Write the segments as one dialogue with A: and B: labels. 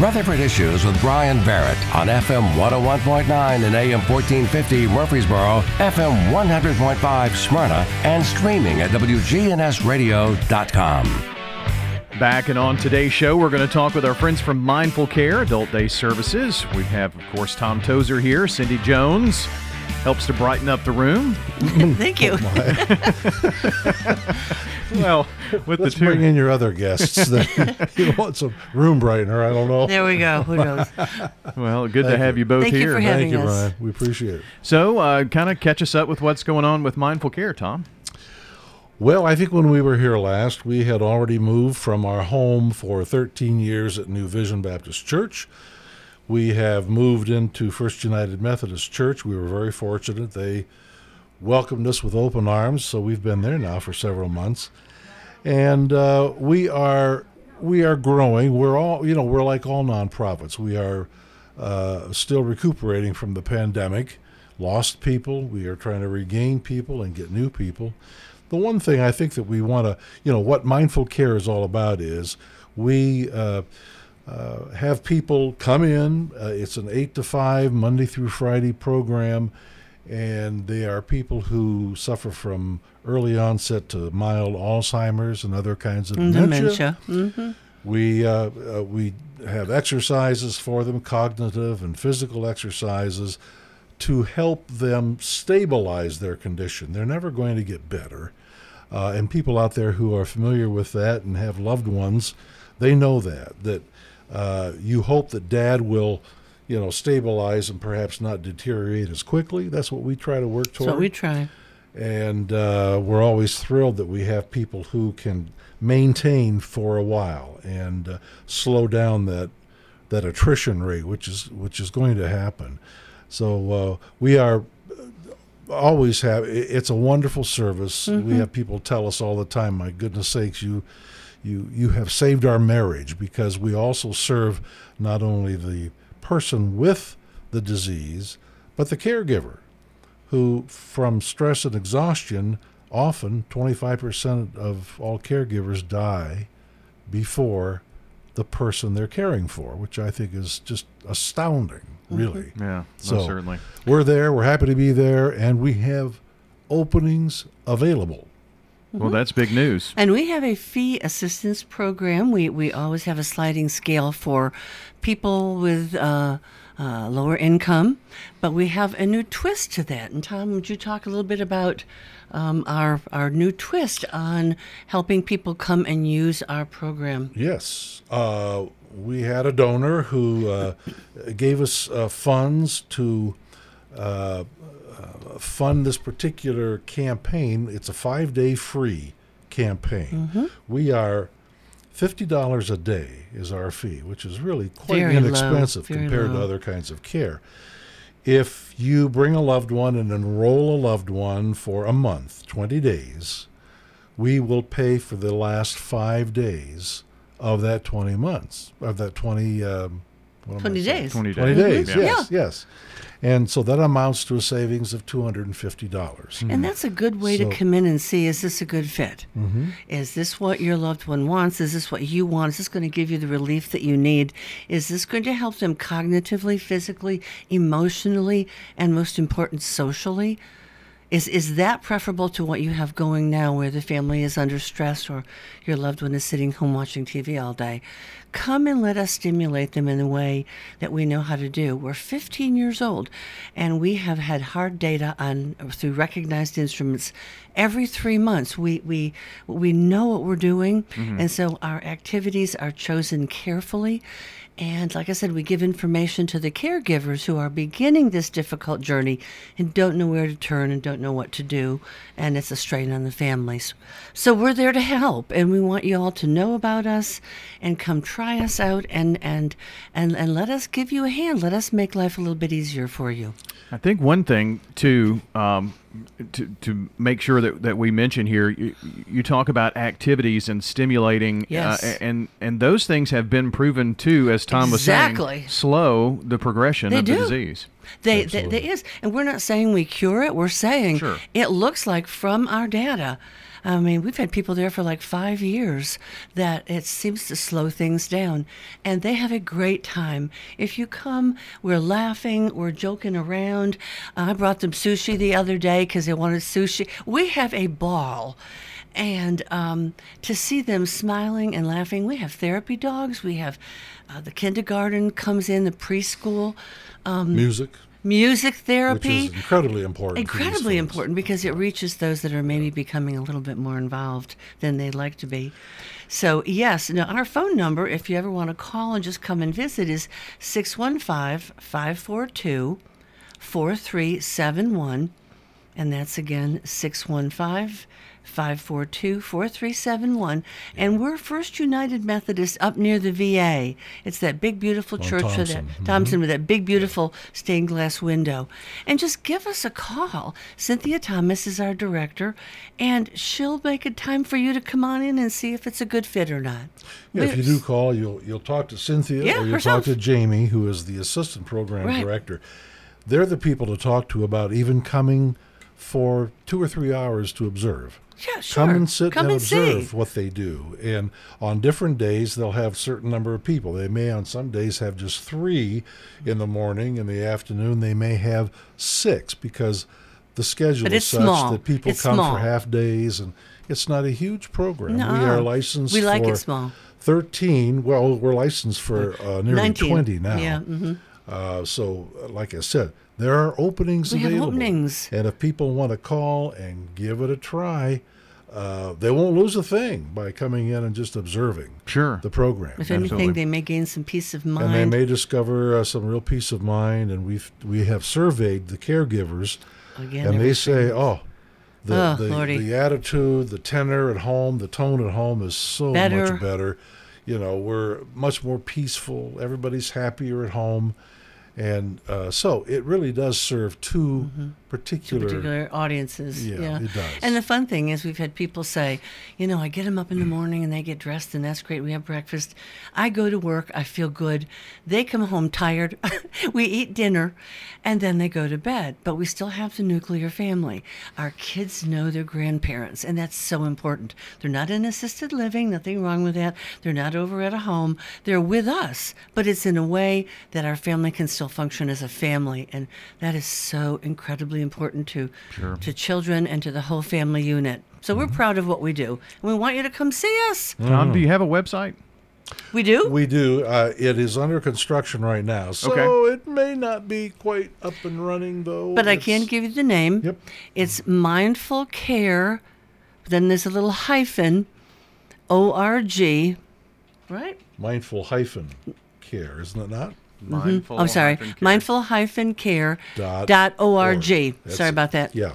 A: Rutherford Issues with Brian Barrett on FM 101.9 and AM 1450 Murfreesboro, FM 100.5 Smyrna, and streaming at WGNSradio.com.
B: Back and on today's show, we're going to talk with our friends from Mindful Care Adult Day Services. We have, of course, Tom Tozer here, Cindy Jones. Helps to brighten up the room.
C: Thank you.
B: Oh, well, with
D: Let's
B: the two.
D: bring in your other guests. you want some room brightener? I don't know.
C: There we go. Who knows?
B: Well, good to have
D: you.
B: you both
C: Thank you
B: here.
C: for having
D: Thank you,
C: us.
D: Brian. We appreciate it.
B: so, uh, kind of catch us up with what's going on with Mindful Care, Tom.
D: Well, I think when we were here last, we had already moved from our home for 13 years at New Vision Baptist Church. We have moved into First United Methodist Church. We were very fortunate. They welcomed us with open arms, so we've been there now for several months. And uh, we are we are growing. We're all you know we're like all nonprofits. We are uh, still recuperating from the pandemic. Lost people. We are trying to regain people and get new people. The one thing I think that we want to you know what mindful care is all about is we. Uh, uh, have people come in. Uh, it's an eight to five Monday through Friday program, and they are people who suffer from early onset to mild Alzheimer's and other kinds of dementia.
C: Dementia. hmm
D: We uh, uh, we have exercises for them, cognitive and physical exercises, to help them stabilize their condition. They're never going to get better, uh, and people out there who are familiar with that and have loved ones, they know that that uh, you hope that Dad will. You know, stabilize and perhaps not deteriorate as quickly. That's what we try to work toward
C: So we try.
D: and uh, we're always thrilled that we have people who can maintain for a while and uh, slow down that that attrition rate, which is which is going to happen. So uh, we are uh, always have. It's a wonderful service. We have people tell us all the time, "My goodness sakes, you." You, you have saved our marriage because we also serve not only the person with the disease, but the caregiver who, from stress and exhaustion, often 25% of all caregivers die before the person they're caring for, which I think is just astounding, mm-hmm. really.
B: Yeah,
D: So-
B: certainly.
D: We're there, we're happy to be there, and we have openings available.
B: Well, that's big news.
C: And we have a fee assistance program. We, we always have a sliding scale for people with uh, uh, lower income, but we have a new twist to that. And Tom, would you talk a little bit about um, our, our new twist on helping people come and use our program?
D: Yes. Uh, we had a donor who uh, gave us uh, funds to uh, fund this particular campaign. It's a five day free campaign. We are. Fifty dollars a day is our fee, which is really quite
C: Very
D: inexpensive compared to other kinds of care. If you bring a loved one and enroll a loved one for a month, 20 days, we will pay for the last five days of that 20 months, of that 20, um, what am I
C: 20 days.
B: 20 days.
D: 20 days,
B: Yeah.
D: yes, yes. And so that amounts to a savings of $250.
C: And that's a good way
D: So-
C: to come in and see is this a good fit? Mm-hmm. Is this what your loved one wants? Is this what you want? Is this going to give you the relief that you need? Is this going to help them cognitively, physically, emotionally, and most important, socially? Is, is that preferable to what you have going now where the family is under stress or your loved one is sitting home watching TV all day? Come and let us stimulate them in the way that we know how to do. We're 15 years old and we have had hard data on through recognized instruments every three months. We, we, we know what we're doing mm-hmm. and so our activities are chosen carefully. And like I said, we give information to the caregivers who are beginning this difficult journey and don't know where to turn and don't know what to do. And it's a strain on the families. So we're there to help. And we want you all to know about us and come try us out and, and, and, and let us give you a hand. Let us make life a little bit easier for you.
B: I think one thing to um, to to make sure that, that we mention here, you, you talk about activities and stimulating,
C: Yes.
B: uh, and and those things have been proven too, as Tom
C: Exactly.
B: was saying, slow the progression
C: They
B: of
C: do.
B: the disease.
C: They, they, there is, and we're not saying we cure it. We're saying
B: Sure.
C: it looks like from our data, I mean, we've had people there for like five years that it seems to slow things down, and they have a great time. If you come, we're laughing, we're joking around. I brought them sushi the other day because they wanted sushi. We have a ball. And um, to see them smiling and laughing, we have therapy dogs. We have uh, the kindergarten comes in, the preschool, um,
D: Music,
C: music
D: which
C: therapy
D: is incredibly important.
C: incredibly important because it reaches those that are maybe becoming a little bit more involved than they'd like to be. So, yes, now our phone number, if you ever want to call and just come and visit, is 615 542 4371. And that's again 615 542 4371. And we're First United Methodist up near the VA. It's that big, beautiful church with that
D: Thompson. Mhm.
C: Thompson with that big, beautiful stained glass window. And just give us a call. Cynthia Thomas is our director, and she'll make a time for you to come on in and see if it's a good fit or not.
D: Yeah, if you do call, you'll you'll talk to Cynthia
C: Yeah,
D: or you'll
C: herself.
D: talk to Jamie, who is the assistant program
C: Right.
D: director. They're the people to talk to about even coming for two or three hours to observe.
C: Yeah, sure.
D: Come and sit
C: Come
D: and
C: and
D: observe what they do. And on different days, they'll have certain number of people. They may, on some days, have just three in the morning. In the afternoon, they may have six because the schedule is such
C: small.
D: that people
C: It's
D: come
C: small.
D: for half days, and it's not a huge program. We are licensed.
C: We like it
D: for
C: small.
D: 13. Well, we're licensed for uh, nearly
C: 19.
D: 20 now.
C: Yeah, mhm.
D: Uh, so, uh, like I said, there are openings
C: We have
D: available.
C: openings.
D: And if people want to call and give it a try, uh, they won't lose a thing by coming in and just observing
B: Sure.
D: the program.
C: If anything,
B: Absolutely.
C: they may gain some peace of mind.
D: and they may discover uh, some real peace of mind. And we've we have surveyed the caregivers,
C: Again,
D: and they say, "Oh, the
C: Oh,
D: the, the attitude, the tenor at home, the tone at home is so
C: Better.
D: much better. You know, we're much more peaceful. Everybody's happier at home." And uh, so it really does serve 2 particular,
C: particular audiences.
D: Yeah,
C: Yeah,
D: it does.
C: And the fun thing is, we've had people say, you know, I get them up in the mm. morning and they get dressed, and that's great. We have breakfast. I go to work, I feel good. They come home tired. we eat dinner, and then they go to bed. But we still have the nuclear family. Our kids know their grandparents, and that's so important. They're not in assisted living, nothing wrong with that. They're not over at a home. They're with us, but it's in a way that our family can still function as a family, and that is so incredibly important to to children and to the whole family unit. So we're proud of what we do, and we want you to come see us.
B: Tom, do you have a website?
C: We do.
D: We do. Uh, it is under construction right now, so
B: Okay.
D: it may not be quite up and running though.
C: But I
D: It's-
C: can give you the name.
D: Yep.
C: It's Mindful Care. Then there's a little hyphen, O R G, right?
D: mindful hyphen care, isn't it not?
B: Mindful.
C: I'm sorry, mindful hyphen care
D: Dot
C: dot
D: org. That's
C: Sorry
D: it.
C: about that.
D: Yeah.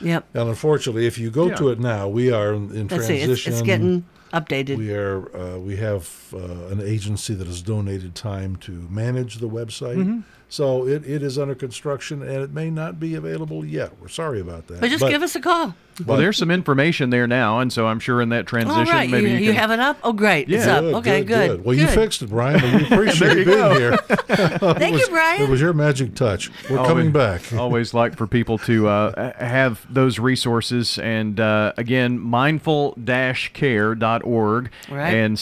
C: Yep.
D: And unfortunately, if you go
B: Yeah.
D: to it now, we are in, in
C: Let's see. It's, it's getting updated.
D: We are. Uh, we have uh, an agency that has donated time to manage the website,
C: Mm-hmm.
D: So it, it is under construction and it may not be available yet. We're sorry about that.
C: but just give us a call.
B: Well, there's some information there now, and so I'm sure in that transition,
C: All right.
B: maybe
C: you,
B: you,
C: you
B: can-
C: have it up? Oh, great. It's
B: Yeah.
C: up. okay, good.
D: Well, you fixed it, Brian. and We appreciate you being here.
C: Thank you, Brian.
D: It was your magic touch. We're
B: Always-
D: coming back.
B: Always like for people to uh, have those resources. And uh, again, mindful-care.org
C: Right.
B: and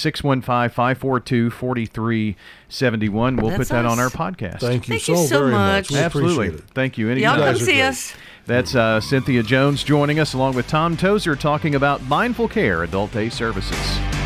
B: 615-542-4371. We'll
C: That's
B: put that on our podcast.
D: Thank you
C: Thank
D: so,
C: you so
D: very
C: much.
D: much. We
B: Absolutely.
D: it.
B: Thank you.
C: Y'all
B: Anytime.
D: guys
C: come
D: are
C: see us.
B: That's uh, Cynthia Jones joining us along with Tom Tozer talking about Mindful Care Adult Day Services.